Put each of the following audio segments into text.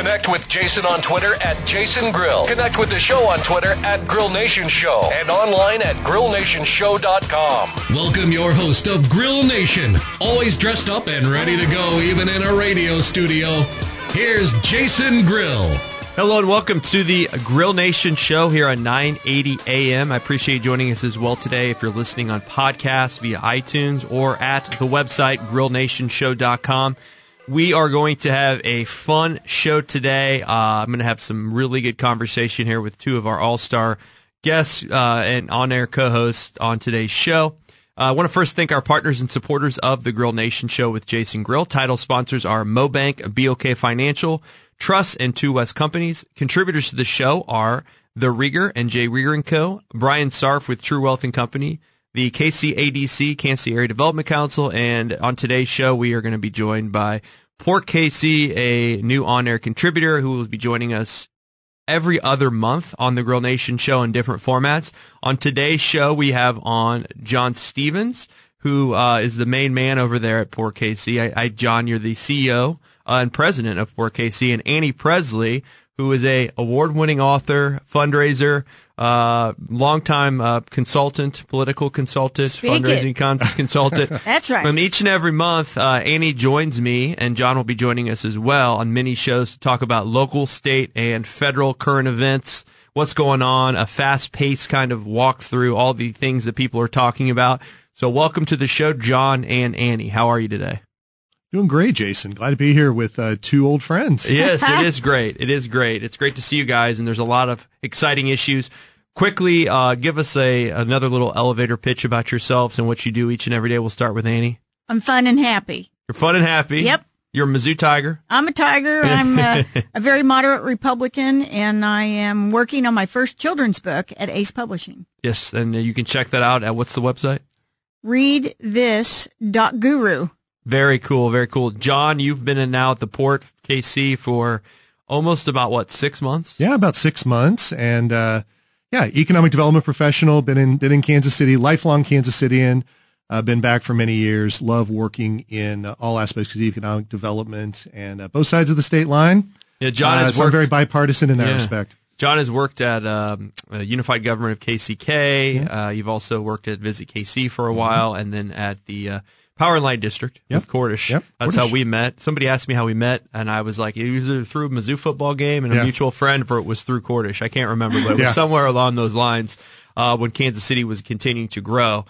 Connect with Jason on Twitter at Jason Grill. Connect with the show on Twitter at Grill Nation Show and online at grillnationshow.com. Welcome your host of Grill Nation, always dressed up and ready to go, even in a radio studio. Here's Jason Grill. Hello and welcome to the Grill Nation show here on 980 AM. I appreciate you joining us as well today if you're listening on podcasts via iTunes or at the website grillnationshow.com. We are going to have a fun show today. Uh, I'm going to have some really good conversation here with two of our all-star guests uh, and on-air co-hosts on today's show. Uh, I want to first thank our partners and supporters of the Grill Nation show with Jason Grill. Title sponsors are MoBank, BOK Financial, Truss, and Two West Companies. Contributors to the show are The Rieger and Jay Rieger and Co., Brian Sarf with True Wealth and Company, the KCADC, Kansas Area Development Council, and on today's show, we are going to be joined by Port KC, a new on-air contributor who will be joining us every other month on the Grill Nation show in different formats. On today's show, we have on John Stevens, who uh, is the main man over there at Port KC. I, I John, you're the CEO uh, and president of Port KC, and Annie Presley, who is a award-winning author, fundraiser, uh, longtime uh, consultant, political consultant, Speak fundraising it. con- consultant. That's right. Um, each and every month, uh, Annie joins me, and John will be joining us as well on many shows to talk about local, state, and federal current events. What's going on? A fast-paced kind of walk through all the things that people are talking about. So, welcome to the show, John and Annie. How are you today? Doing great, Jason. Glad to be here with uh, two old friends. Yes, it is great. It is great. It's great to see you guys, and there's a lot of exciting issues. Quickly, uh, give us a another little elevator pitch about yourselves and what you do each and every day. We'll start with Annie. I'm fun and happy. You're fun and happy. Yep. You're a Mizzou Tiger. I'm a tiger. I'm a, a very moderate Republican, and I am working on my first children's book at Ace Publishing. Yes, and you can check that out at what's the website? Read this dot guru. Very cool, very cool. John, you've been in now at the port KC for almost about what six months? Yeah, about six months, and uh, yeah, economic development professional. Been in been in Kansas City, lifelong Kansas Cityan. Uh, been back for many years. Love working in uh, all aspects of economic development and uh, both sides of the state line. Yeah, John Uh, has so very bipartisan in that Yeah. respect. John has worked at um, uh, Unified Government of KCK. Uh, you've also worked at Visit KC for a while, and then at the uh, Power and Light District. Yep. with Cordish. Yep, That's Cordish. how we met. Somebody asked me how we met, and I was like, it was either through a Mizzou football game and a Yeah. mutual friend, or it was through Cordish. I can't remember, but it was Yeah. somewhere along those lines uh, when Kansas City was continuing to grow.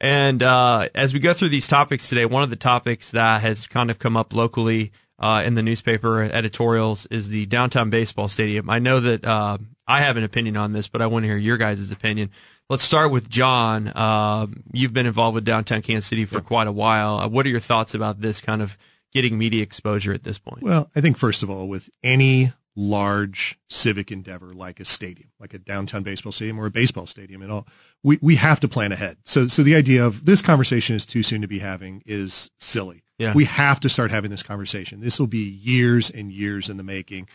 And uh, as we go through these topics today, one of the topics that has kind of come up locally uh, in the newspaper editorials is the downtown baseball stadium. I know that uh, I have an opinion on this, but I want to hear your guys' opinion. Let's start with John. Uh, you've been involved with downtown Kansas City for quite a while. Uh, what are your thoughts about this kind of getting media exposure at this point? Well, I think first of all, with any large civic endeavor like a stadium, like a downtown baseball stadium or a baseball stadium at all, we, we have to plan ahead. So, so the idea of this conversation is too soon to be having is silly. Yeah. We have to start having this conversation. This will be years and years in the making.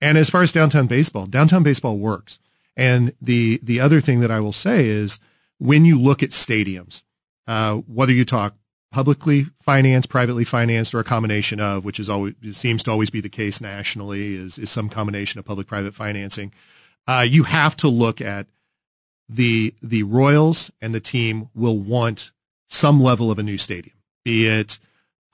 And as far as downtown baseball, downtown baseball works. And the, the other thing that I will say is when you look at stadiums, uh, whether you talk publicly financed, privately financed, or a combination of, which is always seems to always be the case nationally, is is some combination of public-private financing. Uh, you have to look at the the Royals and the team will want some level of a new stadium, be it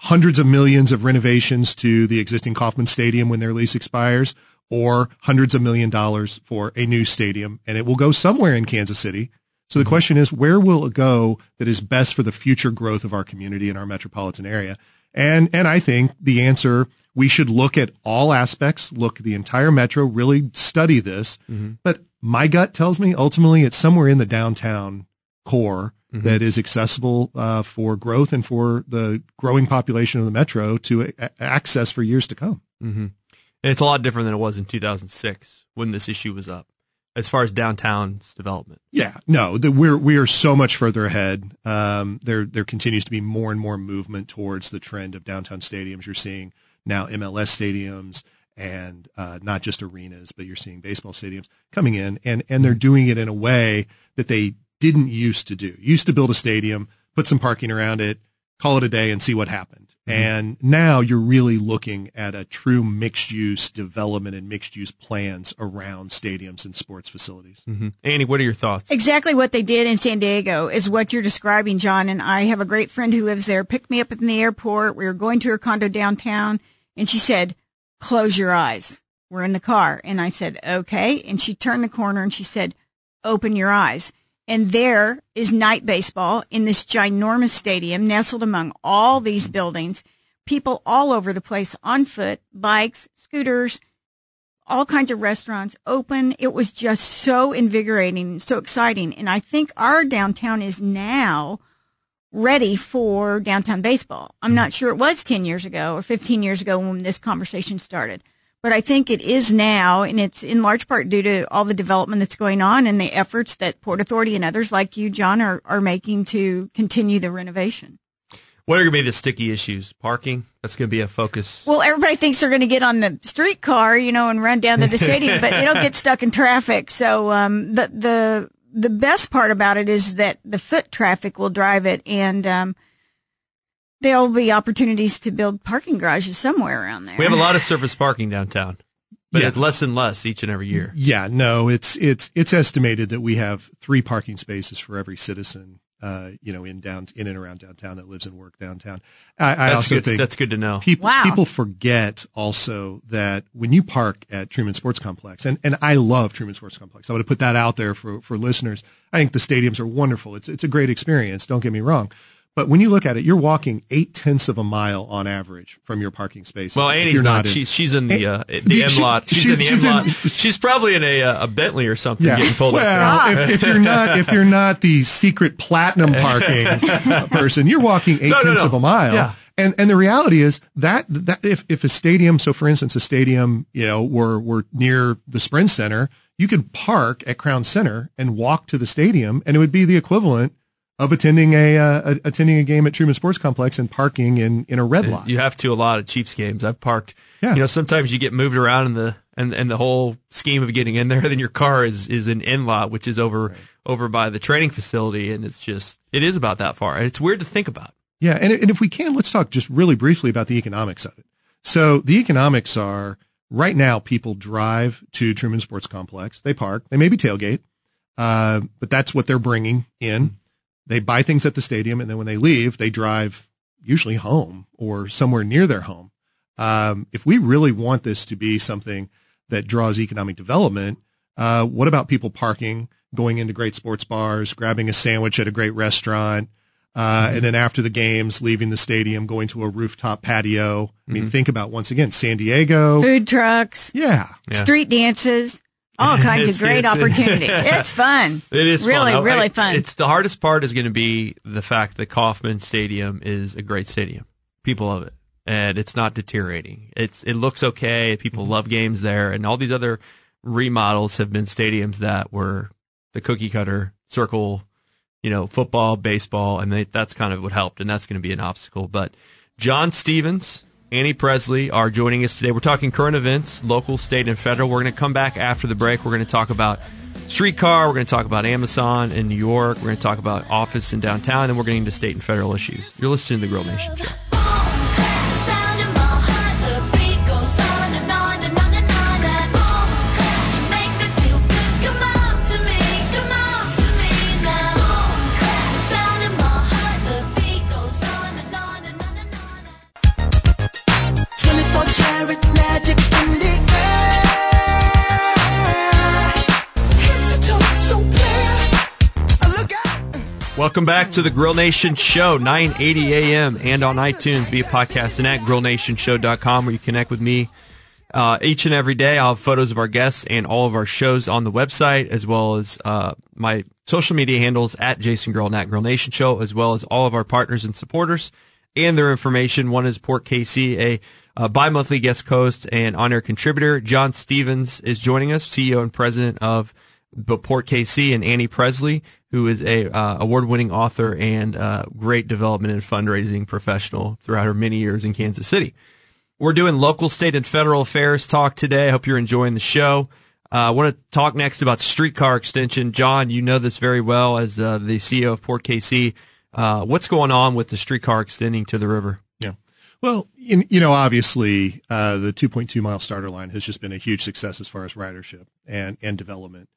hundreds of millions of renovations to the existing Kauffman Stadium when their lease expires, or hundreds of million dollars for a new stadium, and it will go somewhere in Kansas City. So the mm-hmm. question is, where will it go that is best for the future growth of our community and our metropolitan area? And and I think the answer we should look at all aspects, look at the entire metro, really study this. Mm-hmm. But my gut tells me ultimately it's somewhere in the downtown core mm-hmm. that is accessible uh, for growth and for the growing population of the metro to a- access for years to come. And And it's a lot different than it was in 2006 when this issue was up, as far as downtown's development. Yeah, no, the, we're we are so much further ahead. Um, there there continues to be more and more movement towards the trend of downtown stadiums. You're seeing now MLS stadiums and uh, not just arenas, but you're seeing baseball stadiums coming in, and and they're doing it in a way that they didn't used to do. Used to build a stadium, put some parking around it, call it a day, and see what happened. Mm-hmm. And now you're really looking at a true mixed use development and mixed use plans around stadiums and sports facilities. Mm-hmm. Annie, what are your thoughts? Exactly what they did in San Diego is what you're describing, John. And I have a great friend who lives there, picked me up in the airport. We were going to her condo downtown and she said, close your eyes. We're in the car. And I said, okay. And she turned the corner and she said, open your eyes. And there is night baseball in this ginormous stadium nestled among all these buildings. People all over the place on foot, bikes, scooters, all kinds of restaurants open. It was just so invigorating, so exciting. And I think our downtown is now ready for downtown baseball. I'm hmm. not sure it was 10 years ago or 15 years ago when this conversation started but I think it is now, and it's in large part due to all the development that's going on and the efforts that Port Authority and others like you, John, are, are making to continue the renovation. What are going to be the sticky issues? Parking? That's going to be a focus. Well, everybody thinks they're going to get on the streetcar, you know, and run down to the stadium, but it'll get stuck in traffic. So, um, the, the, the best part about it is that the foot traffic will drive it and, um, there'll be opportunities to build parking garages somewhere around there. We have a lot of surface parking downtown, but yeah. it's less and less each and every year. Yeah, no, it's it's it's estimated that we have three parking spaces for every citizen. Uh, you know, in down in and around downtown that lives and work downtown. I, I that's also good. think that's good to know. People, wow. people forget also that when you park at Truman Sports Complex, and, and I love Truman Sports Complex. I want to put that out there for, for listeners. I think the stadiums are wonderful. It's it's a great experience. Don't get me wrong. But when you look at it, you're walking eight tenths of a mile on average from your parking space. Well, Annie's not. not in, she's she's in the uh, the M lot. She's, she's, in the M lot. She's probably in a uh, a Bentley or something yeah. getting pulled. Well, if, if, you're not if you're not the secret platinum parking person, you're walking eight no, tenths no, no. of a mile. Yeah. And and the reality is that that if if a stadium, so for instance, a stadium, you know, were were near the Sprint Center, you could park at Crown Center and walk to the stadium, and it would be the equivalent of attending a, uh, attending a game at Truman Sports Complex and parking in in a red lot. You have to a lot of Chiefs games. I've parked. Yeah. You know, sometimes you get moved around in the and and the whole scheme of getting in there. Then your car is is an in lot, which is over right. over by the training facility, and it's just it is about that far. It's weird to think about. Yeah, and and if we can, let's talk just really briefly about the economics of it. So the economics are right now people drive to Truman Sports Complex, they park, they maybe tailgate, uh, but that's what they're bringing in they buy things at the stadium, and then when they leave, they drive usually home or somewhere near their home. Um, if we really want this to be something that draws economic development, uh, what about people parking, going into great sports bars, grabbing a sandwich at a great restaurant, uh, mm-hmm. and then after the games, leaving the stadium, going to a rooftop patio? I mean, mm-hmm. think about once again San Diego food trucks, yeah, yeah. street dances all kinds of great opportunities. it's fun. It is really, fun. really fun. It's the hardest part is going to be the fact that Kauffman Stadium is a great stadium. People love it, and it's not deteriorating. It's it looks okay. People mm-hmm. love games there, and all these other remodels have been stadiums that were the cookie cutter circle, you know, football, baseball, and they, that's kind of what helped, and that's going to be an obstacle. But John Stevens Annie Presley are joining us today. We're talking current events, local, state, and federal. We're going to come back after the break. We're going to talk about streetcar. We're going to talk about Amazon in New York. We're going to talk about office in downtown. And we're getting into state and federal issues. You're listening to the Grill Nation Show. Welcome back to the Grill Nation Show, 980 a.m. and on iTunes via podcast and at grillnationshow.com where you connect with me uh, each and every day. I'll have photos of our guests and all of our shows on the website as well as uh, my social media handles at Jason Grill and at Grill Nation Show as well as all of our partners and supporters and their information. One is Port KC, a, bi-monthly guest host and on-air contributor. John Stevens is joining us, CEO and president of Port KC, and Annie Presley, who is a uh, award-winning author and uh, great development and fundraising professional throughout her many years in Kansas City. We're doing local, state, and federal affairs talk today. I hope you're enjoying the show. Uh, I want to talk next about streetcar extension. John, you know this very well as uh, the CEO of Port KC. Uh, what's going on with the streetcar extending to the river? Yeah. Well, in, you know, obviously, the 2.2 mile starter line has just been a huge success as far as ridership and, and development.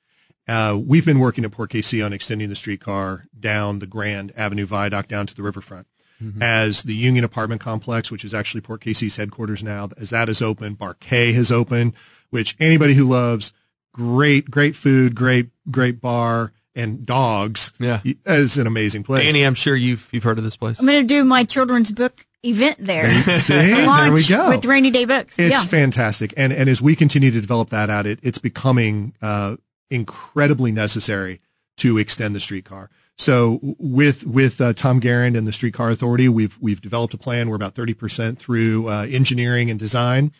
Uh, we've been working at Port KC on extending the streetcar down the Grand Avenue Viaduct down to the riverfront. Mm-hmm. As the Union Apartment Complex, which is actually Port KC's headquarters now, as that is open, Bar K has opened, which anybody who loves great, great food, great, great bar, and dogs. Yeah, is an amazing place. Annie, I'm sure you've you've heard of this place. I'm going to do my children's book event there. See, there we go with Rainy Day Books. It's yeah. fantastic, and and as we continue to develop that out, it it's becoming uh, incredibly necessary to extend the streetcar. So with with uh, Tom Gerend and the Streetcar Authority, we've we've developed a plan. We're about thirty percent through uh, engineering and design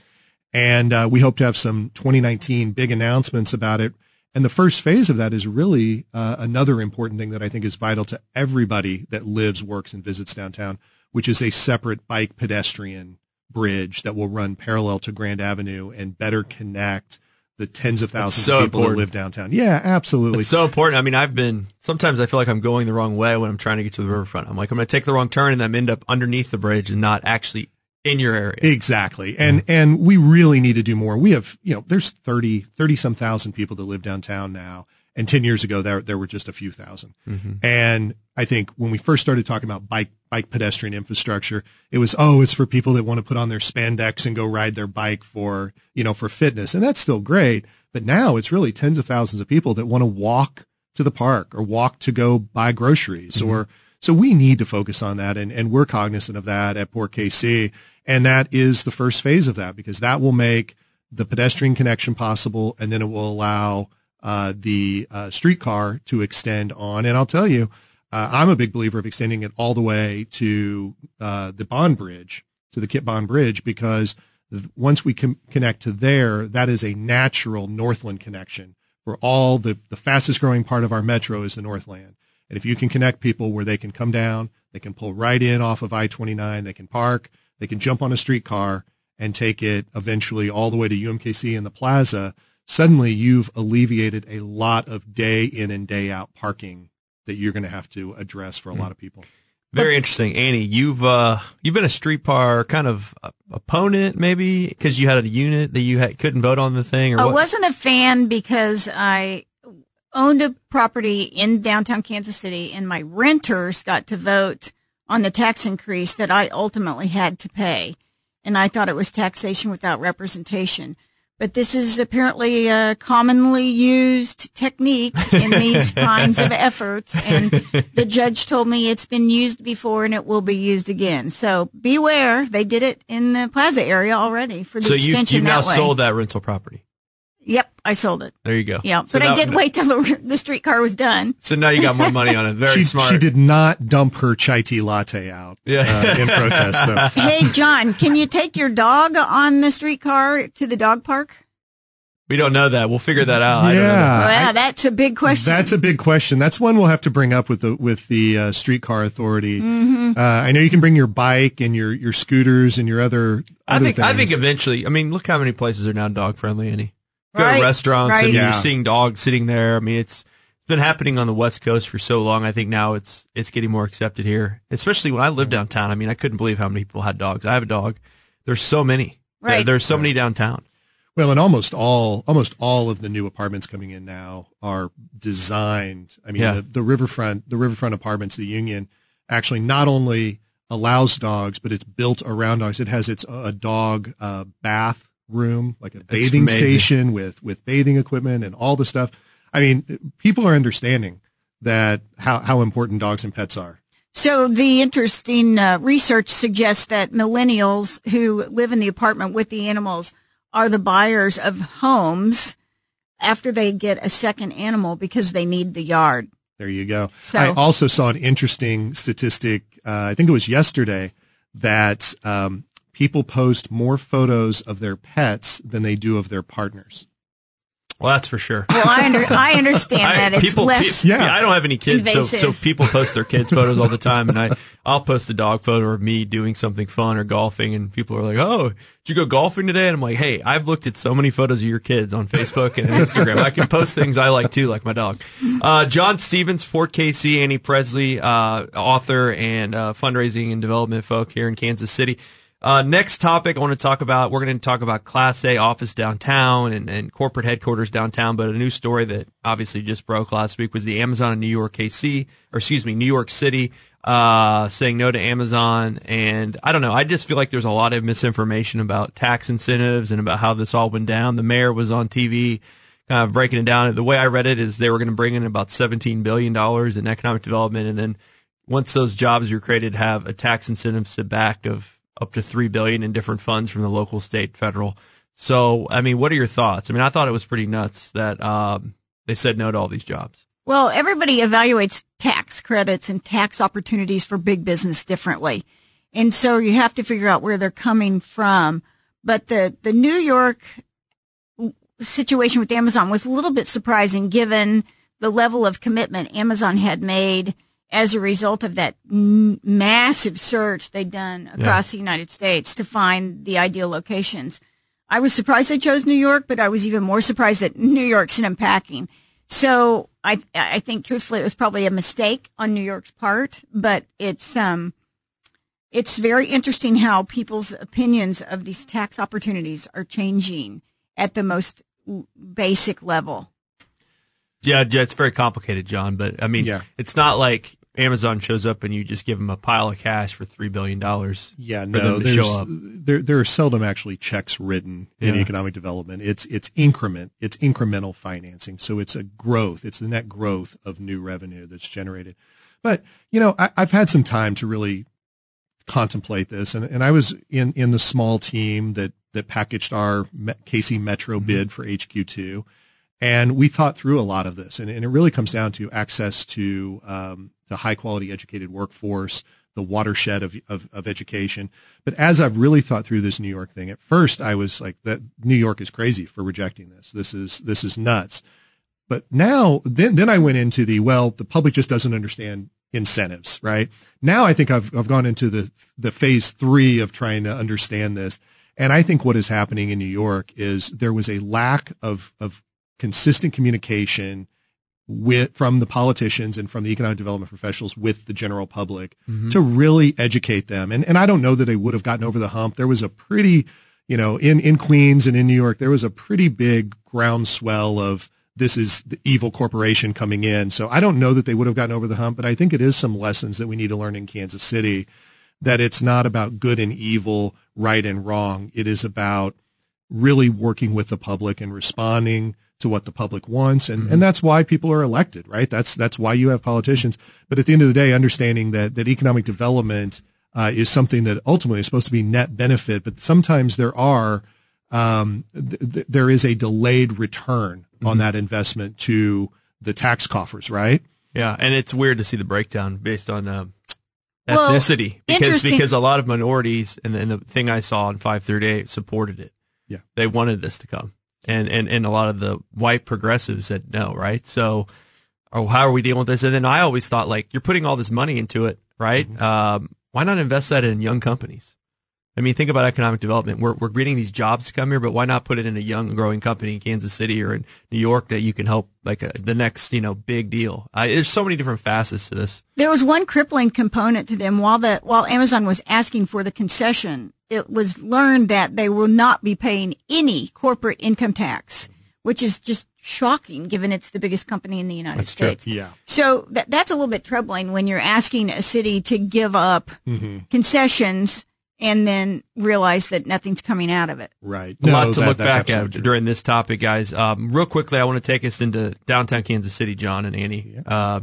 and uh, we hope to have some 2019 big announcements about it. And the first phase of that is really uh, another important thing that I think is vital to everybody that lives, works, and visits downtown, which is a separate bike pedestrian bridge that will run parallel to Grand Avenue and better connect the tens of thousands so of people important. that live downtown. Yeah, absolutely. It's so important. I mean, I've been sometimes I feel like I'm going the wrong way when I'm trying to get to the riverfront. I'm like, I'm going to take the wrong turn and then end up underneath the bridge and not actually in your area. Exactly. And, and we really need to do more. We have, you know, there's 30, 30 some thousand people that live downtown now. And 10 years ago, there, there were just a few 1000 Mm-hmm. And I think when we first started talking about bike, bike pedestrian infrastructure, it was, oh, it's for people that want to put on their spandex and go ride their bike for, you know, for fitness. And that's still great. But now it's really tens of thousands of people that want to walk to the park or walk to go buy groceries Mm-hmm. or, so we need to focus on that. And, and we're cognizant of that at Port KC. And that is the first phase of that because that will make the pedestrian connection possible. And then it will allow, uh, the, uh, streetcar to extend on. And I'll tell you, uh, I'm a big believer of extending it all the way to, uh, the Bond Bridge, to the Kit Bond Bridge, because once we com- connect to there, that is a natural Northland connection for all the, the fastest growing part of our metro is the Northland. And if you can connect people where they can come down, they can pull right in off of I-29, they can park, they can jump on a streetcar and take it eventually all the way to UMKC and the plaza, suddenly you've alleviated a lot of day in and day out parking that you're going to have to address for a lot of people. Very interesting, Annie. You've uh, you've been a streetcar kind of opponent, maybe because you had a unit that you had, couldn't vote on the thing, or I what? wasn't a fan because I owned a property in downtown Kansas City and my renters got to vote on the tax increase that I ultimately had to pay. And I thought it was taxation without representation. But this is apparently a commonly used technique in these kinds of efforts. And the judge told me it's been used before and it will be used again. So beware. They did it in the plaza area already for the so extension you now that way. sold that rental property. Yep, I sold it. There you go. Yeah, So but now- I did wait till the, the streetcar was done. So now you got more money on it. Very she, smart. she did not dump her chai tea latte out Yeah. uh, in protest, though. Hey, John, can you take your dog on the streetcar to the dog park? We don't know that. We'll figure that out. I don't know that. Yeah. well, I- that's a big question. That's a big question. That's one we'll have to bring up with the with the uh, streetcar authority. Mm-hmm. Uh, I know you can bring your bike and your your scooters and your other. I other think I think eventually. I mean, look how many places are now dog friendly. Any go Right, to restaurants right. and Yeah. you're seeing dogs sitting there. I mean, it's it's been happening on the West Coast for so long. I think now it's it's getting more accepted here, especially when I live downtown. I mean, I couldn't believe how many people had dogs. I have a dog. There's so many. There- Right. there's so many downtown. Well, and almost all almost all of the new apartments coming in now are designed. I mean, Yeah. the, the riverfront the riverfront apartments, the Union, actually not only allows dogs, but it's built around dogs. It has its a dog uh, bath room, like a bathing amazing. station with with bathing equipment and all the stuff. I mean, people are understanding that how how important dogs and pets are. so the interesting uh, research suggests that millennials who live in the apartment with the animals are the buyers of homes after they get a second animal because they need the yard. There you go. So- I also saw an interesting statistic. Uh, I think it was yesterday that um, people post more photos of their pets than they do of their partners. Well, that's for sure. Well, I, under, I understand I- that it's people, less. pe- yeah. I don't have any kids, so so people post their kids' photos all the time, and I I'll post a dog photo of me doing something fun or golfing, and people are like, "Oh, did you go golfing today?" And I'm like, "Hey, I've looked at so many photos of your kids on Facebook and Instagram. I can post things I like too, like my dog." Uh, John Stevens, Port KC, Annie Presley, uh, author and uh, fundraising and development folk here in Kansas City. Uh, next topic I want to talk about, we're going to talk about Class A office downtown and, and corporate headquarters downtown, but a new story that obviously just broke last week was the Amazon in New York KC, or excuse me, New York City, uh, saying no to Amazon. And I don't know, I just feel like there's a lot of misinformation about tax incentives and about how this all went down. The mayor was on TV kind of breaking it down. The way I read it is they were going to bring in about $17 billion in economic development. And then once those jobs are created, have a tax incentive sit back of up to three billion in different funds from the local, state, federal. So, I mean, what are your thoughts? I mean, I thought it was pretty nuts that um, they said no to all these jobs. Well, everybody evaluates tax credits and tax opportunities for big business differently. And so you have to figure out where they're coming from. But the, the New York situation with Amazon was a little bit surprising given the level of commitment Amazon had made as a result of that m- massive search they'd done across the United States to find the ideal locations. I was surprised they chose New York, but I was even more surprised that New York's sent unpacking. So I, I think truthfully it was probably a mistake on New York's part, but it's, um, it's very interesting how people's opinions of these tax opportunities are changing at the most basic level. Yeah, yeah, it's very complicated, John. But I mean, Yeah. it's not like Amazon shows up and you just give them a pile of cash for three billion dollars. Yeah, no, them to there's, show up. there there are seldom actually checks written in Yeah. economic development. It's it's increment, it's incremental financing. So it's a growth, it's the net growth of new revenue that's generated. But you know, I, I've had some time to really contemplate this, and, and I was in in the small team that that packaged our KC Metro bid for HQ two, and we thought through a lot of this, and, and it really comes down to access to um, to high quality educated workforce, the watershed of, of of education. But as I've really thought through this New York thing, at first I was like, "That New York is crazy for rejecting this. This is this is nuts." But now, then, then I went into the, well, the public just doesn't understand incentives, right? Now I think I've, I've gone into the, the phase three of trying to understand this. And I think what is happening in New York is there was a lack of, of consistent communication with, from the politicians and from the economic development professionals with the general public mm-hmm. to really educate them. And, and I don't know that they would have gotten over the hump. There was a pretty, you know, in, in Queens and in New York, there was a pretty big groundswell of this is the evil corporation coming in. So I don't know that they would have gotten over the hump, but I think it is some lessons that we need to learn in Kansas City that it's not about good and evil, right and wrong. It is about really working with the public and responding to what the public wants. And, and that's why people are elected, right? That's, that's why you have politicians. But at the end of the day, understanding that, that economic development, uh, is something that ultimately is supposed to be net benefit, but sometimes there are, um, th- th- there is a delayed return on that investment to the tax coffers, right? Yeah, and it's weird to see the breakdown based on uh, Well, ethnicity because because a lot of minorities and, and the thing I saw on 538 supported it. Yeah. they wanted this to come, and and and a lot of the white progressives said no, right? So, oh, how are we dealing with this? And then I always thought like you're putting all this money into it, right? Um, why not invest that in young companies? I mean, think about economic development. We're we're getting these jobs to come here, but why not put it in a young growing company in Kansas City or in New York that you can help like a, the next you know big deal? Uh, there's so many different facets to this. There was one crippling component to them while the while Amazon was asking for the concession. It was learned that they will not be paying any corporate income tax, which is just shocking given it's the biggest company in the United That's true. States. Yeah. So that that's a little bit troubling when you're asking a city to give up concessions and then realize that nothing's coming out of it. Right. a lot to that- look back at true. during this topic, guys. Um, real quickly, I want to take us into downtown Kansas City, John and Annie. Uh,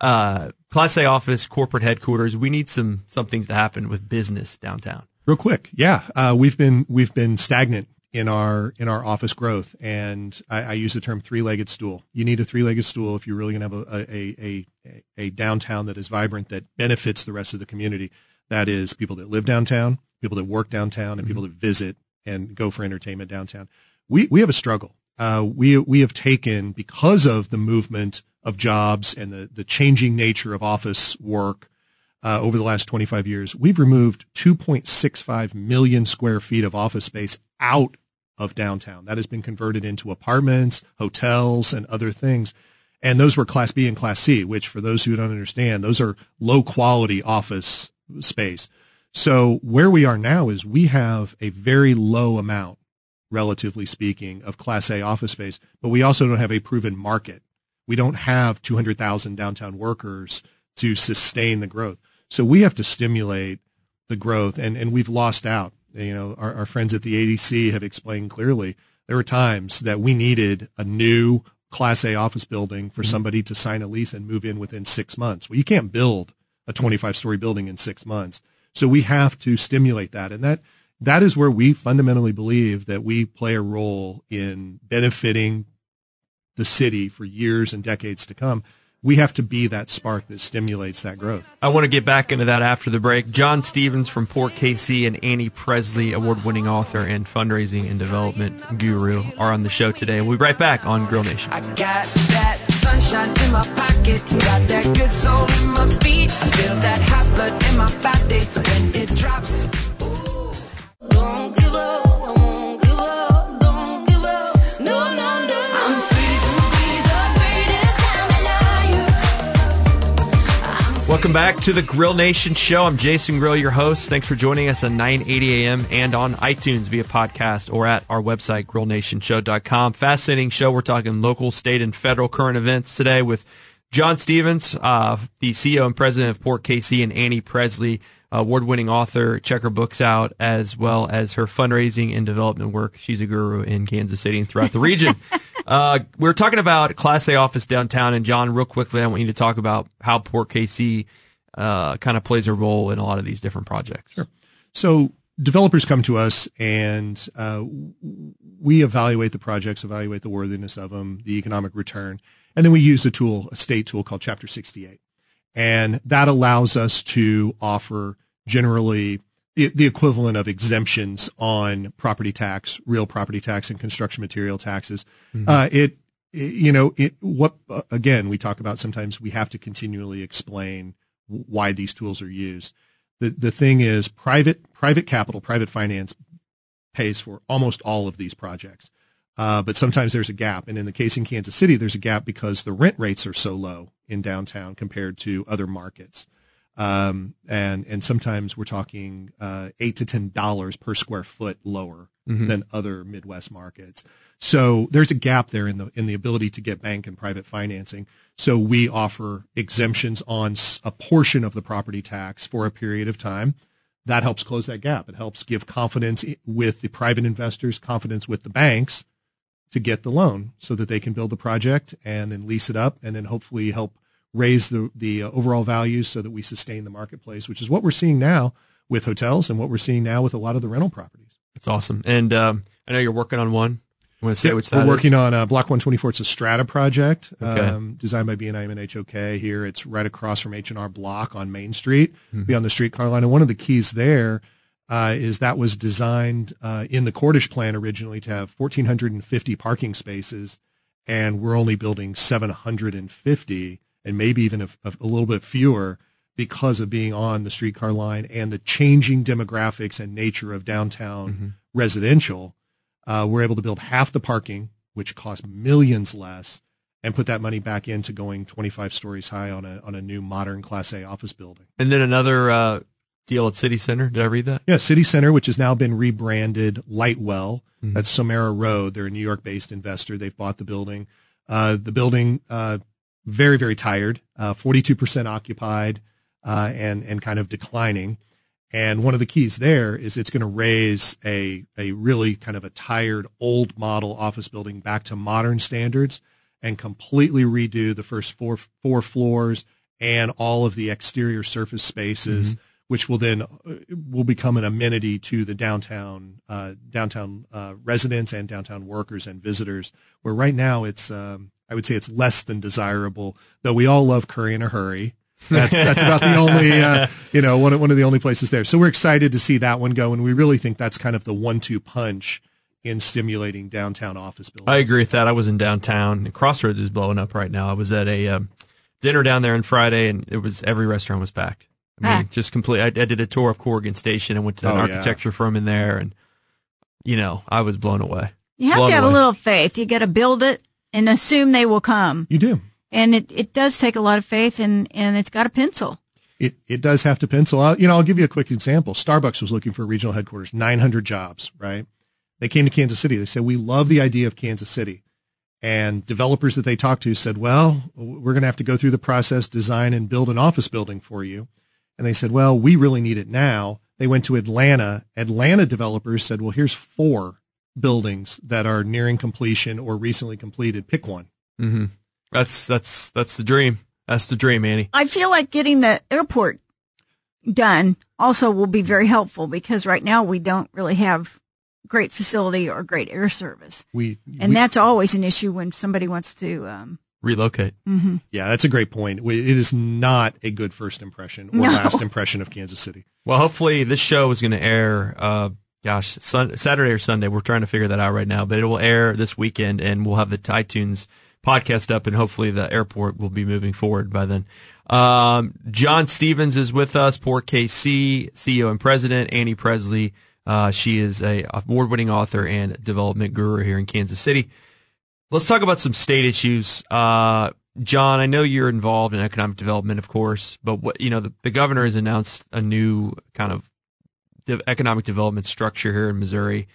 uh, Class A office, corporate headquarters. We need some some things to happen with business downtown. Real quick, yeah, uh, we've been we've been stagnant in our in our office growth, and I, I use the term three-legged stool. You need a three-legged stool if you're really going to have a, a a a a downtown that is vibrant that benefits the rest of the community. That is people that live downtown, people that work downtown, and people that visit and go for entertainment downtown. We we have a struggle. Uh, we we have taken because of the movement of jobs and the the changing nature of office work uh, over the last 25 years. We've removed 2.65 million square feet of office space out of downtown. That has been converted into apartments, hotels, and other things. And those were Class B and Class C, which for those who don't understand, those are low quality office space. So where we are now is we have a very low amount, relatively speaking, of Class A office space, but we also don't have a proven market. We don't have 200,000 downtown workers to sustain the growth. So we have to stimulate the growth and, and we've lost out. You know, our, our friends at the ADC have explained clearly there were times that we needed a new class A office building for mm-hmm. somebody to sign a lease and move in within six months. Well, you can't build a 25 story building in six months. So we have to stimulate that. And that, that is where we fundamentally believe that we play a role in benefiting the city for years and decades to come. We have to be that spark that stimulates that growth. I want to get back into that after the break. John Stevens from Port KC and Annie Presley, award winning author and fundraising and development guru, are on the show today. We'll be right back on Grill Nation. Sunshine in my pocket, got that good soul in my feet. I feel that hot blood in my body when it drops. Welcome back to the Grill Nation show. I'm Jason Grill, your host. Thanks for joining us at 980 a.m. and on iTunes via podcast or at our website, grillnationshow.com. Fascinating show. We're talking local, state, and federal current events today with John Stevens, uh, the CEO and president of Port KC, and Annie Presley, award-winning author. Check her books out as well as her fundraising and development work. She's a guru in Kansas City and throughout the region. uh, we're talking about Class A office downtown, and John, real quickly, I want you to talk about how Port KC uh, kind of plays a role in a lot of these different projects. Sure. So developers come to us and uh, we evaluate the projects, evaluate the worthiness of them, the economic return, and then we use a tool, a state tool called Chapter 68. And that allows us to offer generally the, the equivalent of exemptions on property tax, real property tax, and construction material taxes. Uh, it, it, you know, it, what, uh, again, we talk about sometimes we have to continually explain w- why these tools are used. The, the thing is private, private capital, private finance pays for almost all of these projects. Uh, but sometimes there's a gap. And in the case in Kansas City, there's a gap because the rent rates are so low in downtown compared to other markets. Um, and, and sometimes we're talking, uh, eight to $10 per square foot lower than other Midwest markets. So there's a gap there in the, in the ability to get bank and private financing. So we offer exemptions on a portion of the property tax for a period of time that helps close that gap. It helps give confidence with the private investors, confidence with the banks to get the loan so that they can build the project and then lease it up and then hopefully help raise the, the uh, overall values so that we sustain the marketplace, which is what we're seeing now with hotels and what we're seeing now with a lot of the rental properties. That's awesome. And um, I know you're working on one. You want to say Yeah, which that we're working is? on uh, Block 124. It's a strata project Okay. um, designed by BNI and HOK here. It's right across from H&R Block on Main Street, Mm-hmm. beyond the streetcar line. And one of the keys there uh, is that was designed uh, in the Cordish plan originally to have 1,450 parking spaces, and we're only building 750 and maybe even a, a, a little bit fewer because of being on the streetcar line and the changing demographics and nature of downtown residential. Uh, we're able to build half the parking, which costs millions less, and put that money back into going 25 stories high on a on a new modern Class A office building. And then another uh, deal at City Center. Did I read that? Yeah, City Center, which has now been rebranded Lightwell. That's Somera Road. They're a New York-based investor. They've bought the building. Uh, the building, uh, very, very tired, uh, 42% occupied, uh, and, and kind of declining. And one of the keys there is it's going to raise a, a really kind of a tired old model office building back to modern standards and completely redo the first four, four floors and all of the exterior surface spaces, which will then uh, will become an amenity to the downtown, uh, downtown, uh, residents and downtown workers and visitors, where right now it's, um, I would say it's less than desirable, though we all love curry in a hurry. That's that's about the only uh, you know one one of the only places there. So we're excited to see that one go, and we really think that's kind of the one-two punch in stimulating downtown office buildings. I agree with that. I was in downtown. Crossroads is blowing up right now. I was at a um, dinner down there on Friday, and it was every restaurant was packed. I mean, Ah. just complete. I, I did a tour of Corrigan Station and went to an Oh, yeah. architecture firm in there, and you know, I was blown away. You have Blown to have away. a little faith. You got to build it and assume they will come. You do. And it, it does take a lot of faith and, and it's got a pencil. It it does have to pencil out. You know, I'll give you a quick example. Starbucks was looking for a regional headquarters, 900 jobs, right? They came to Kansas City. They said, "We love the idea of Kansas City." And developers that they talked to said, "Well, we're going to have to go through the process, design and build an office building for you." And they said, "Well, we really need it now." They went to Atlanta. Atlanta developers said, "Well, here's four buildings that are nearing completion or recently completed. Pick one." hmm That's that's that's the dream. That's the dream, Annie. I feel like getting the airport done also will be very helpful because right now we don't really have great facility or great air service. We And we- that's always an issue when somebody wants to, um, Relocate. Yeah, that's a great point. It is not a good first impression or No. last impression of Kansas City. Well, hopefully this show is going to air. Uh, gosh, sun, Saturday or Sunday. We're trying to figure that out right now, but it will air this weekend, and we'll have the iTunes podcast up, and hopefully the airport will be moving forward by then. Um, John Stevens is with us, Port KC CEO and President. Annie Presley, uh, she is a award-winning author and development guru here in Kansas City. Let's talk about some state issues. Uh, John, I know you're involved in economic development, of course, but what, you know, the, the governor has announced a new kind of de- economic development structure here in Missouri.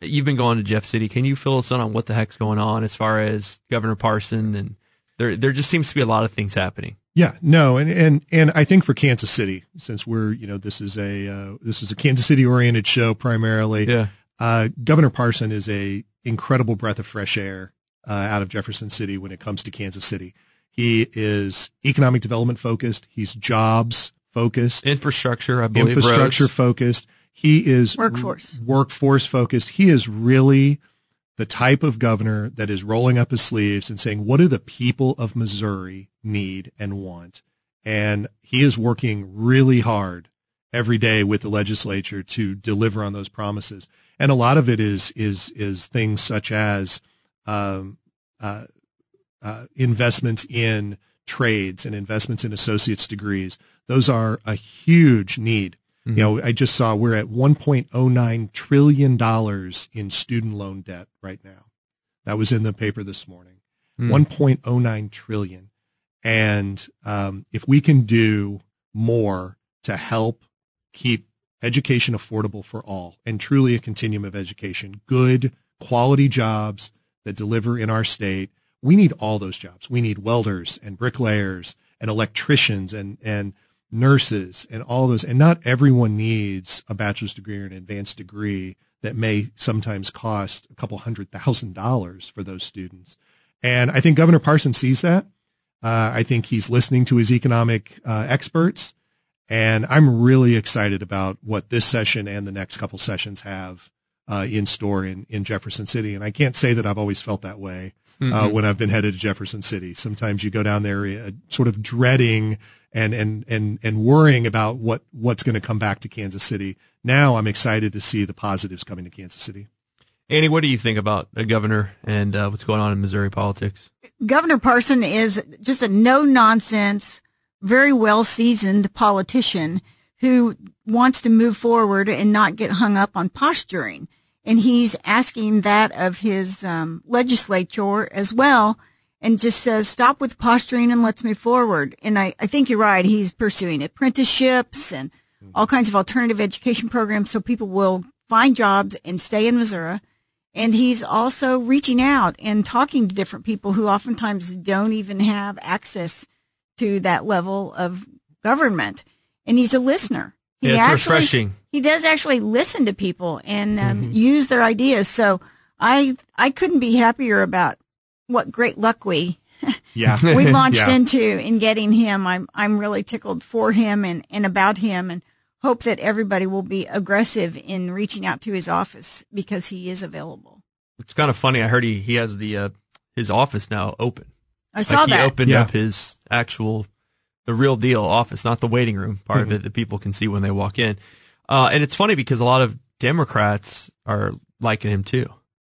You've been going to Jeff City. Can you fill us in on what the heck's going on as far as Governor Parson? And there, there just seems to be a lot of things happening. Yeah, no, and and and I think for Kansas City, since we're you know this is a uh, this is a Kansas City oriented show primarily. Yeah. Uh, Governor Parson is a incredible breath of fresh air uh, out of Jefferson City when it comes to Kansas City. He is economic development focused. He's jobs focused. Infrastructure, I believe. infrastructure roads. focused. He is Workforce. workforce focused. He is really the type of governor that is rolling up his sleeves and saying, what do the people of Missouri need and want? And he is working really hard every day with the legislature to deliver on those promises. And a lot of it is, is, is things such as, um, uh, uh, investments in trades and investments in associate's degrees. Those are a huge need. You know, I just saw we're at 1.09 trillion dollars in student loan debt right now. That was in the paper this morning. 1.09 trillion. And um, if we can do more to help keep education affordable for all and truly a continuum of education, good quality jobs that deliver in our state, we need all those jobs. We need welders and bricklayers and electricians and, and nurses and all those. And not everyone needs a bachelor's degree or an advanced degree that may sometimes cost a couple hundred thousand dollars for those students. And I think Governor Parson sees that. Uh, I think he's listening to his economic uh, experts. And I'm really excited about what this session and the next couple sessions have uh, in store in, in Jefferson City. And I can't say that I've always felt that way uh, when I've been headed to Jefferson City. Sometimes you go down there uh, sort of dreading and, and, and, and worrying about what, what's going to come back to Kansas City. Now I'm excited to see the positives coming to Kansas City. Annie, what do you think about the governor and uh, what's going on in Missouri politics? Governor Parson is just a no nonsense, very well seasoned politician who wants to move forward and not get hung up on posturing. And he's asking that of his um, legislature as well and just says, stop with posturing and let's move forward. And I, I think you're right. He's pursuing apprenticeships and all kinds of alternative education programs so people will find jobs and stay in Missouri. And he's also reaching out and talking to different people who oftentimes don't even have access to that level of government. And he's a listener. He Yeah, it's refreshing. He does actually listen to people and um, use their ideas. So I I couldn't be happier about what great luck we Yeah. we launched Yeah. into in getting him. I'm I'm really tickled for him and, and about him and hope that everybody will be aggressive in reaching out to his office because he is available. It's kind of funny. I heard he, he has the uh, his office now open. I saw like he that. opened Yeah. up his actual the real deal office, not the waiting room part Mm-hmm. of it that people can see when they walk in. Uh, and it's funny because a lot of Democrats are liking him too,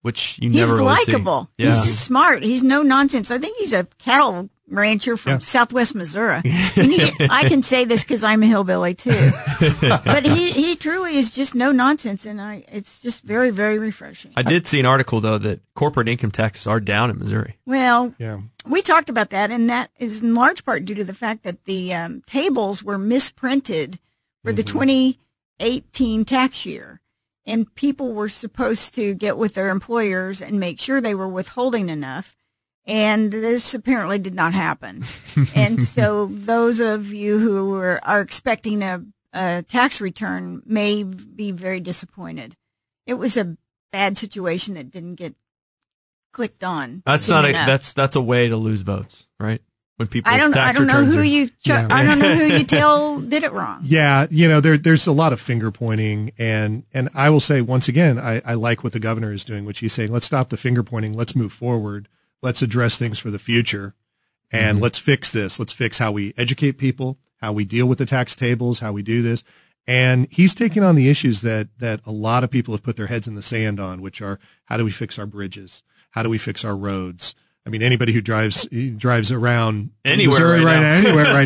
which you He's never really see. likable. Yeah. He's just smart. He's no nonsense. I think he's a cattle rancher from Yeah. Southwest Missouri. And he, I can say this because I'm a hillbilly too. but he, he truly is just no nonsense, and I it's just very very refreshing. I did see an article though that corporate income taxes are down in Missouri. Well, Yeah. we talked about that, and that is in large part due to the fact that the um, tables were misprinted for the 2018 tax year. And people were supposed to get with their employers and make sure they were withholding enough. And this apparently did not happen. and so those of you who are, are expecting a, a tax return may be very disappointed. It was a bad situation that didn't get clicked on. That's not a enough. that's that's a way to lose votes, right? When people's I don't. tax I don't know who are, you. Ch- Yeah. I don't know who you tell did it wrong. Yeah, you know, there, there's a lot of finger pointing, and and I will say once again, I, I like what the governor is doing, which he's saying, let's stop the finger pointing, let's move forward, let's address things for the future, and mm-hmm. let's fix this. Let's fix how we educate people, how we deal with the tax tables, how we do this, and he's taking on the issues that that a lot of people have put their heads in the sand on, which are how do we fix our bridges, how do we fix our roads. I mean, anybody who drives drives around Anywhere Missouri right right now. anywhere right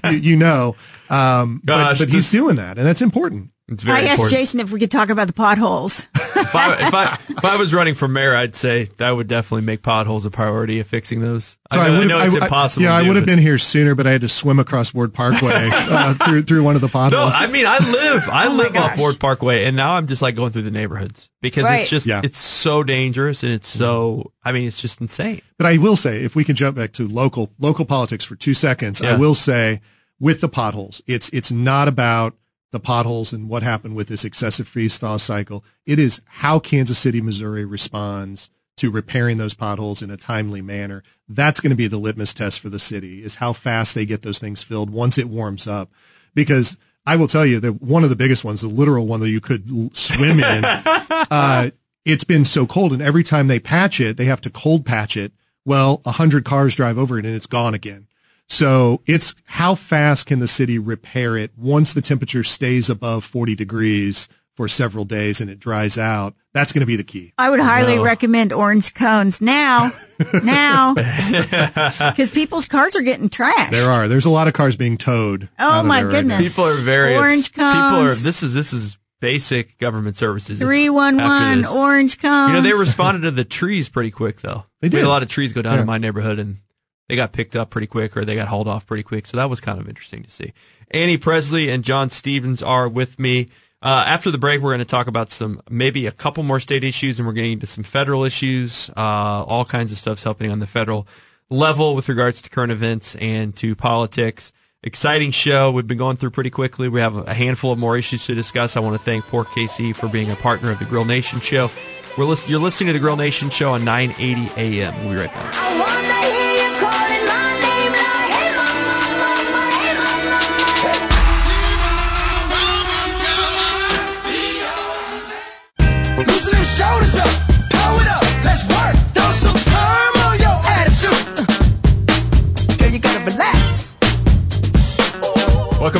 now, you, you know. Um, Gosh, but, but he's this- doing that, and that's important. It's very I asked important. Jason if we could talk about the potholes. if, I, if I if I was running for mayor, I'd say that would definitely make potholes a priority of fixing those. I know, I would've- know it's I- I- impossible. yeah, to I would have been here sooner, but I had to swim across Ward Parkway uh, through through one of the potholes. No, potholes. I mean I live I Oh my live off gosh. Ward Parkway, and now I'm just like going through the neighborhoods because Right. it's just Yeah. it's so dangerous and it's so I mean it's just insane. But I will say, if we can jump back to local local politics for two seconds, Yeah. I will say with the potholes, it's it's not about the potholes and what happened with this excessive freeze thaw cycle. It is how Kansas City, Missouri responds to repairing those potholes in a timely manner. That's going to be the litmus test for the city is how fast they get those things filled once it warms up. Because I will tell you that one of the biggest ones, the literal one that you could l- swim in, uh, it's been so cold and every time they patch it, they have to cold patch it. Well, a hundred cars drive over it and it's gone again. So it's how fast can the city repair it once the temperature stays above 40 degrees for several days and it dries out. That's going to be the key. I would highly No. recommend orange cones now, now, because people's cars are getting trashed. There are, there's a lot of cars being towed. Oh, my there right goodness. People are very Orange cones. People are this is this is basic government services. Three one after one this. orange cones. You know, they responded to the trees pretty quick, though. They We had did. a lot of trees go down Yeah. in my neighborhood, and they got picked up pretty quick, or they got hauled off pretty quick. So that was kind of interesting to see. Annie Presley and John Stevens are with me. Uh, after the break, we're going to talk about some, maybe a couple more state issues, and we're getting into some federal issues. Uh, all kinds of stuff's happening on the federal level with regards to current events and to politics. Exciting show. We've been going through pretty quickly. We have a handful of more issues to discuss. I want to thank Port KC for being a partner of the Grill Nation show. We're list- you're listening to the Grill Nation show on 980 AM. We'll be right back.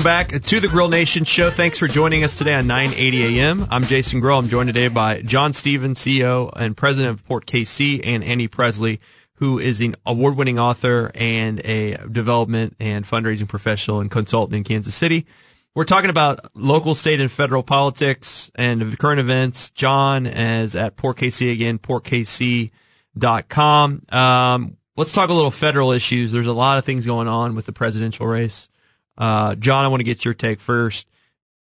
Back to the Grill Nation show. Thanks for joining us today on 980 AM. I'm Jason Grill. I'm joined today by John Stevens, CEO and president of Port KC, and Annie Presley, who is an award-winning author and a development and fundraising professional and consultant in Kansas City. We're talking about local, state, and federal politics and current events. John is at Port KC again, portkc.com. Um, let's talk a little federal issues. There's a lot of things going on with the presidential race. Uh, John, I want to get your take first.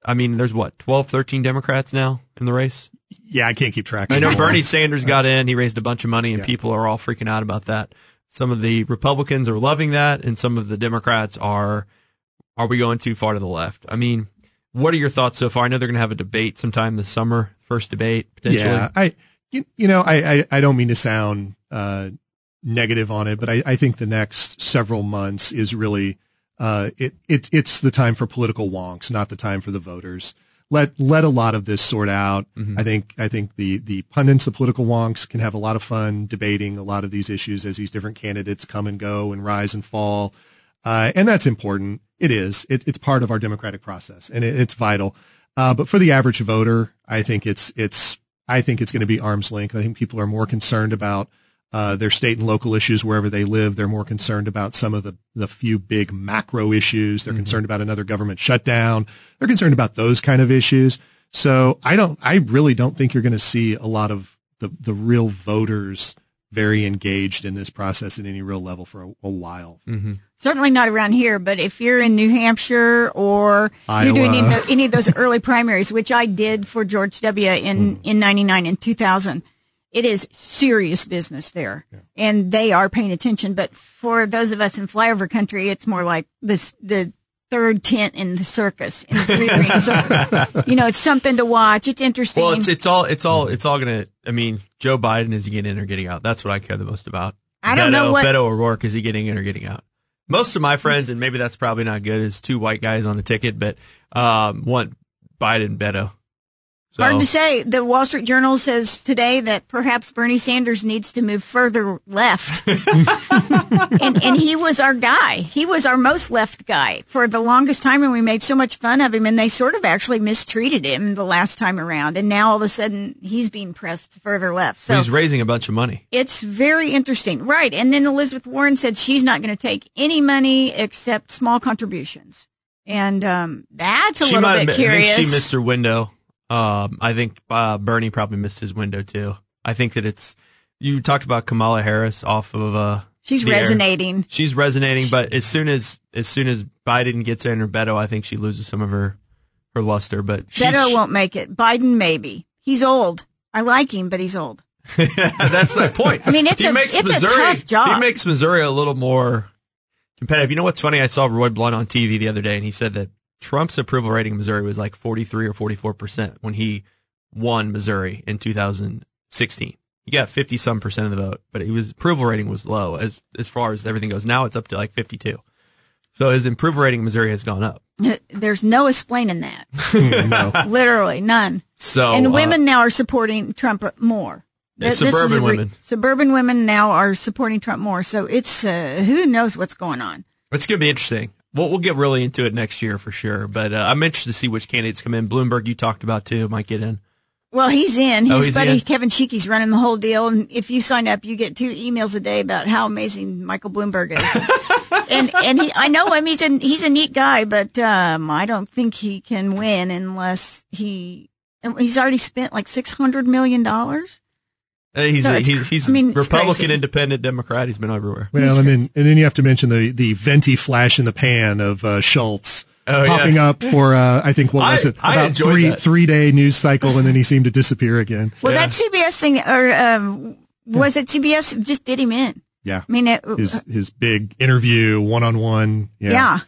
I mean, there's what, 12, 13 Democrats now in the race? Yeah, I can't keep track. I know anymore. Bernie Sanders got in. He raised a bunch of money and people are all freaking out about that. Some of the Republicans are loving that and some of the Democrats are, are we going too far to the left? I mean, what are your thoughts so far? I know they're going to have a debate sometime this summer, first debate potentially. Yeah, I, you, you know, I, I, I don't mean to sound uh, negative on it, but I, I think the next several months is really uh, it, it it's the time for political wonks, not the time for the voters. Let let a lot of this sort out. I think I think the the pundits, the political wonks, can have a lot of fun debating a lot of these issues as these different candidates come and go and rise and fall. Uh, and that's important. It is. It, it's part of our democratic process and it, it's vital. Uh, but for the average voter, I think it's, it's, I think it's going to be arm's length. I think people are more concerned about, uh, their state and local issues wherever they live. They're more concerned about some of the, the few big macro issues. They're mm-hmm. concerned about another government shutdown. They're concerned about those kind of issues. So I don't, I really don't think you're going to see a lot of the, the real voters very engaged in this process at any real level for a, a while. Mm-hmm. Certainly not around here, but if you're in New Hampshire or Iowa. you're doing any, any of those early primaries, which I did for George W. in, mm. in 99 and 2000, it is serious business there. And they are paying attention. But for those of us in flyover country, it's more like this, the third tent in the circus, in the three. You know, it's something to watch. It's interesting. Well, it's it's all it's all it's all gonna. I mean, Joe Biden is he getting in or getting out? That's what I care the most about. I don't Beto, know what- Beto O'Rourke is he getting in or getting out? Most of my friends, and maybe that's probably not good, is two white guys on a ticket, but um, want Biden Beto. So, Hard to say. The Wall Street Journal says today that perhaps Bernie Sanders needs to move further left. and, and he was our guy. He was our most left guy for the longest time, and we made so much fun of him, and they sort of actually mistreated him the last time around. And now all of a sudden, he's being pressed further left. So he's raising a bunch of money. it's very interesting. Right. And then Elizabeth Warren said she's not going to take any money except small contributions. And um, that's a she little might have bit I curious. think she missed her window. Um, I think uh, Bernie probably missed his window too. I think that it's you talked about Kamala Harris off of uh, She's the air. resonating. She's resonating, but as soon as as soon as Biden gets in her Beto, I think she loses some of her her luster. But she's, Beto won't make it. Biden maybe. He's old. I like him, but he's old. that's the point. I mean, it's he a- makes it's a Missouri, tough job. He makes Missouri a little more competitive. You know what's funny? I saw Roy Blunt on TV the other day, and he said that Trump's approval rating in Missouri was like forty three or forty four percent when he won Missouri in two thousand sixteen. He got fifty some percent of the vote, but his approval rating was low as as far as everything goes. Now it's up to like fifty two. So his approval rating in Missouri has gone up. There's no explaining that. no. Literally none. So and uh, women now are supporting Trump more. Yeah, Th- this is suburban a re- women. Suburban women now are supporting Trump more. So it's uh, who knows what's going on. It's going to be interesting. We'll, we'll get really into it next year for sure. But uh, I'm interested to see which candidates come in. Bloomberg, you talked about too, might get in. Well, he's in. Oh, His he's buddy in? Kevin Sheekey's running the whole deal. And if you sign up, you get two emails a day about how amazing Michael Bloomberg is. and and he, I know him. He's a he's a neat guy, but um, I don't think he can win unless he. He's already spent like six hundred million dollars. Uh, he's So a, he's, he's I mean, Republican. Independent, Democrat. He's been everywhere. Well, and then and then you have to mention the the venti flash in the pan of uh, Schultz Oh, yeah. popping up for uh, I think what was it about three that. three day news cycle, and then he seemed to disappear again. Well, that CBS thing, or um, was it CBS? Just did him in. Yeah, I mean, it, his his big interview one on one. yeah.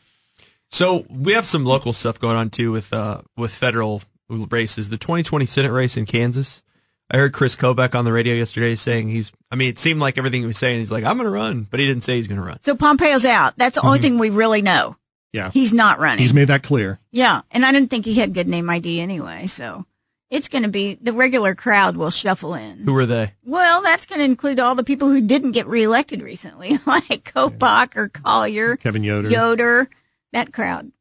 So we have some local stuff going on too with uh with federal races. The 2020 Senate race in Kansas. I heard Kris Kobach on the radio yesterday saying he's. I mean, it seemed like everything he was saying. He's like, I'm going to run, but he didn't say he's going to run. So Pompeo's out. That's the only mm-hmm. thing we really know. Yeah, He's not running. he's made that clear. yeah, and I didn't think he had good name ID anyway. So it's going to be the regular crowd will shuffle in. Who are they? Well, that's going to include all the people who didn't get reelected recently, like Kobach or Colyer, Kevin Yoder. Yoder, that crowd.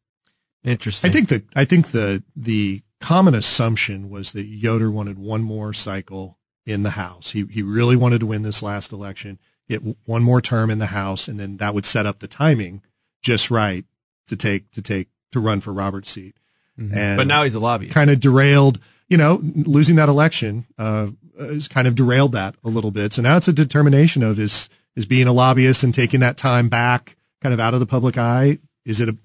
Interesting. I think that I think the the common assumption was that Yoder wanted one more cycle in the House. He he really wanted to win this last election, get one more term in the House, and then that would set up the timing just right to take to take to run for Robert's seat. Mm-hmm. but now he's a lobbyist. kind of derailed. You know, losing that election uh, has kind of derailed that a little bit. So now it's a determination of is is being a lobbyist and taking that time back, kind of out of the public eye. Is it a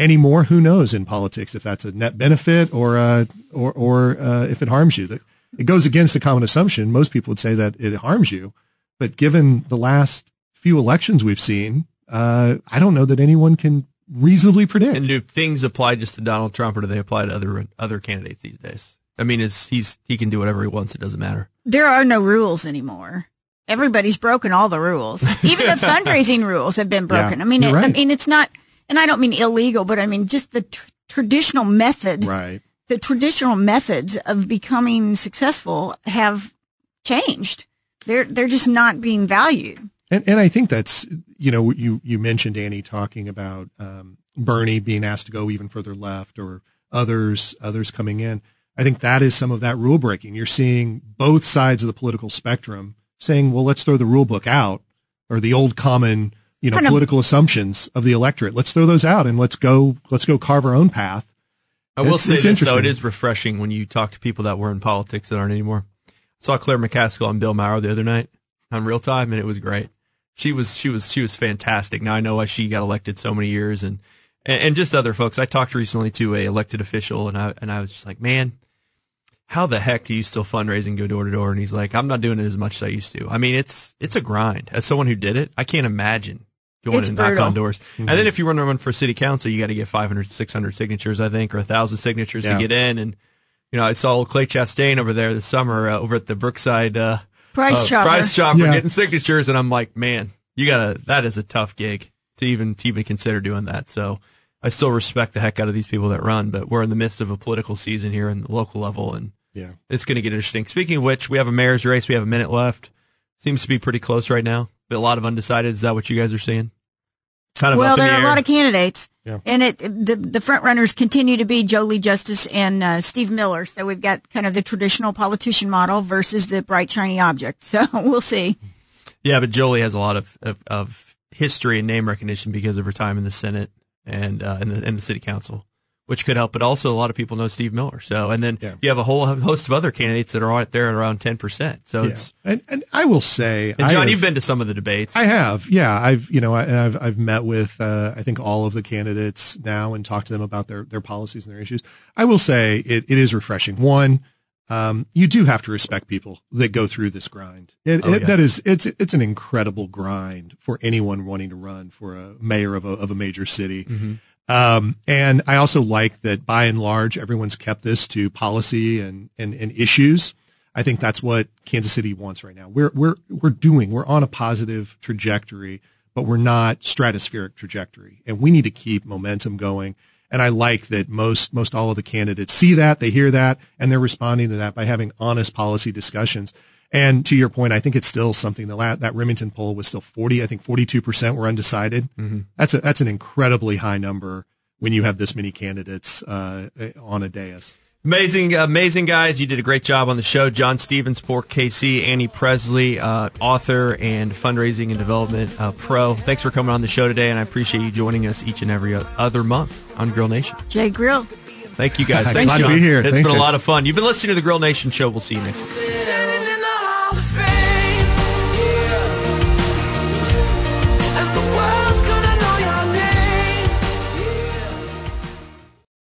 anymore? Who knows in politics if that's a net benefit or uh, or or uh, if it harms you? That it goes against the common assumption. Most people would say that it harms you, but given the last few elections we've seen, uh, I don't know that anyone can reasonably predict. And do things apply just to Donald Trump, or do they apply to other other candidates these days? I mean, is he's he can do whatever he wants. It doesn't matter. There are no rules anymore. Everybody's broken all the rules. Even the fundraising rules have been broken. Yeah, I mean, you're I mean, it's not, and I don't mean illegal, but I mean just the tr- traditional method. right. The traditional methods of becoming successful have changed. They're they're just not being valued. And and I think that's you know, you you mentioned Annie talking about um, Bernie being asked to go even further left, or others others coming in. I think that is some of that rule breaking. You're seeing both sides of the political spectrum saying, "Well, let's throw the rule book out, or the old common, you know, Kind of- political assumptions of the electorate. Let's throw those out and let's go let's go carve our own path." I will It's- say it's this, though, it is refreshing when you talk to people that were in politics that aren't anymore. I saw Claire McCaskill and Bill Maher the other night on Real Time, and it was great. She was she was she was fantastic. Now I know why she got elected so many years, and and, and just other folks. I talked recently to a elected official, and I and I was just like, man, how the heck do you still fundraise and go door to door? And he's like, I'm not doing it as much as I used to. I mean, it's it's a grind. As someone who did it, I can't imagine going It's and knock on doors. And then if you run run for city council, you got to get 500, 600 signatures, I think, or a thousand signatures Yeah. to get in. And you know, I saw Clay Chastain over there this summer uh, over at the Brookside uh, Price uh, chopper. Price Chopper Yeah. getting signatures, and I'm like, man, you gotta. That is a tough gig to even to even consider doing that. So I still respect the heck out of these people that run, but we're in the midst of a political season here in the local level, and Yeah. it's going to get interesting. Speaking of which, we have a mayor's race. We have a minute left. Seems to be pretty close right now. But a lot of undecided. Is that what you guys are seeing? Kind of well, there the are air. a lot of candidates, Yeah. and it the the front runners continue to be Jolie Justus and uh, Steve Miller. So we've got kind of the traditional politician model versus the bright shiny object. So we'll see. Yeah, but Jolie has a lot of, of, of history and name recognition because of her time in the Senate and uh, in the in the city council, which could help. But also, a lot of people know Steve Miller. So, and then Yeah. you have a whole host of other candidates that are out there at around ten percent. So Yeah. it's And and I will say, and John, have- you've been to some of the debates. I have, yeah. I've, you know, I, and I've, I've met with, uh, I think all of the candidates now and talked to them about their, their policies and their issues. I will say it, it is refreshing. One, um, you do have to respect people that go through this grind. It, Oh, it. That is, it's, it's an incredible grind for anyone wanting to run for a mayor of a, of a major city. Mm-hmm. Um, and I also like that by and large, everyone's kept this to policy and, and, and issues. I think that's what Kansas City wants right now. We're, we're, we're doing, we're on a positive trajectory, but we're not stratospheric trajectory and we need to keep momentum going. And I like that most, most all of the candidates see that, they hear that, and they're responding to that by having honest policy discussions. And to your point, I think it's still something the la- that Remington poll was still 40, I think 42% were undecided. That's a, that's an incredibly high number when you have this many candidates, uh, on a dais. Amazing, amazing guys. You did a great job on the show. John Stevens, Port KC, Annie Presley, uh, author and fundraising and development uh, pro. Thanks for coming on the show today, and I appreciate you joining us each and every other month on Grill Nation. Jay Grill. Thank you guys. Glad Thanks, to John. be here. It's Thanks, been a guys. lot of fun. You've been listening to the Grill Nation show. We'll see you next week.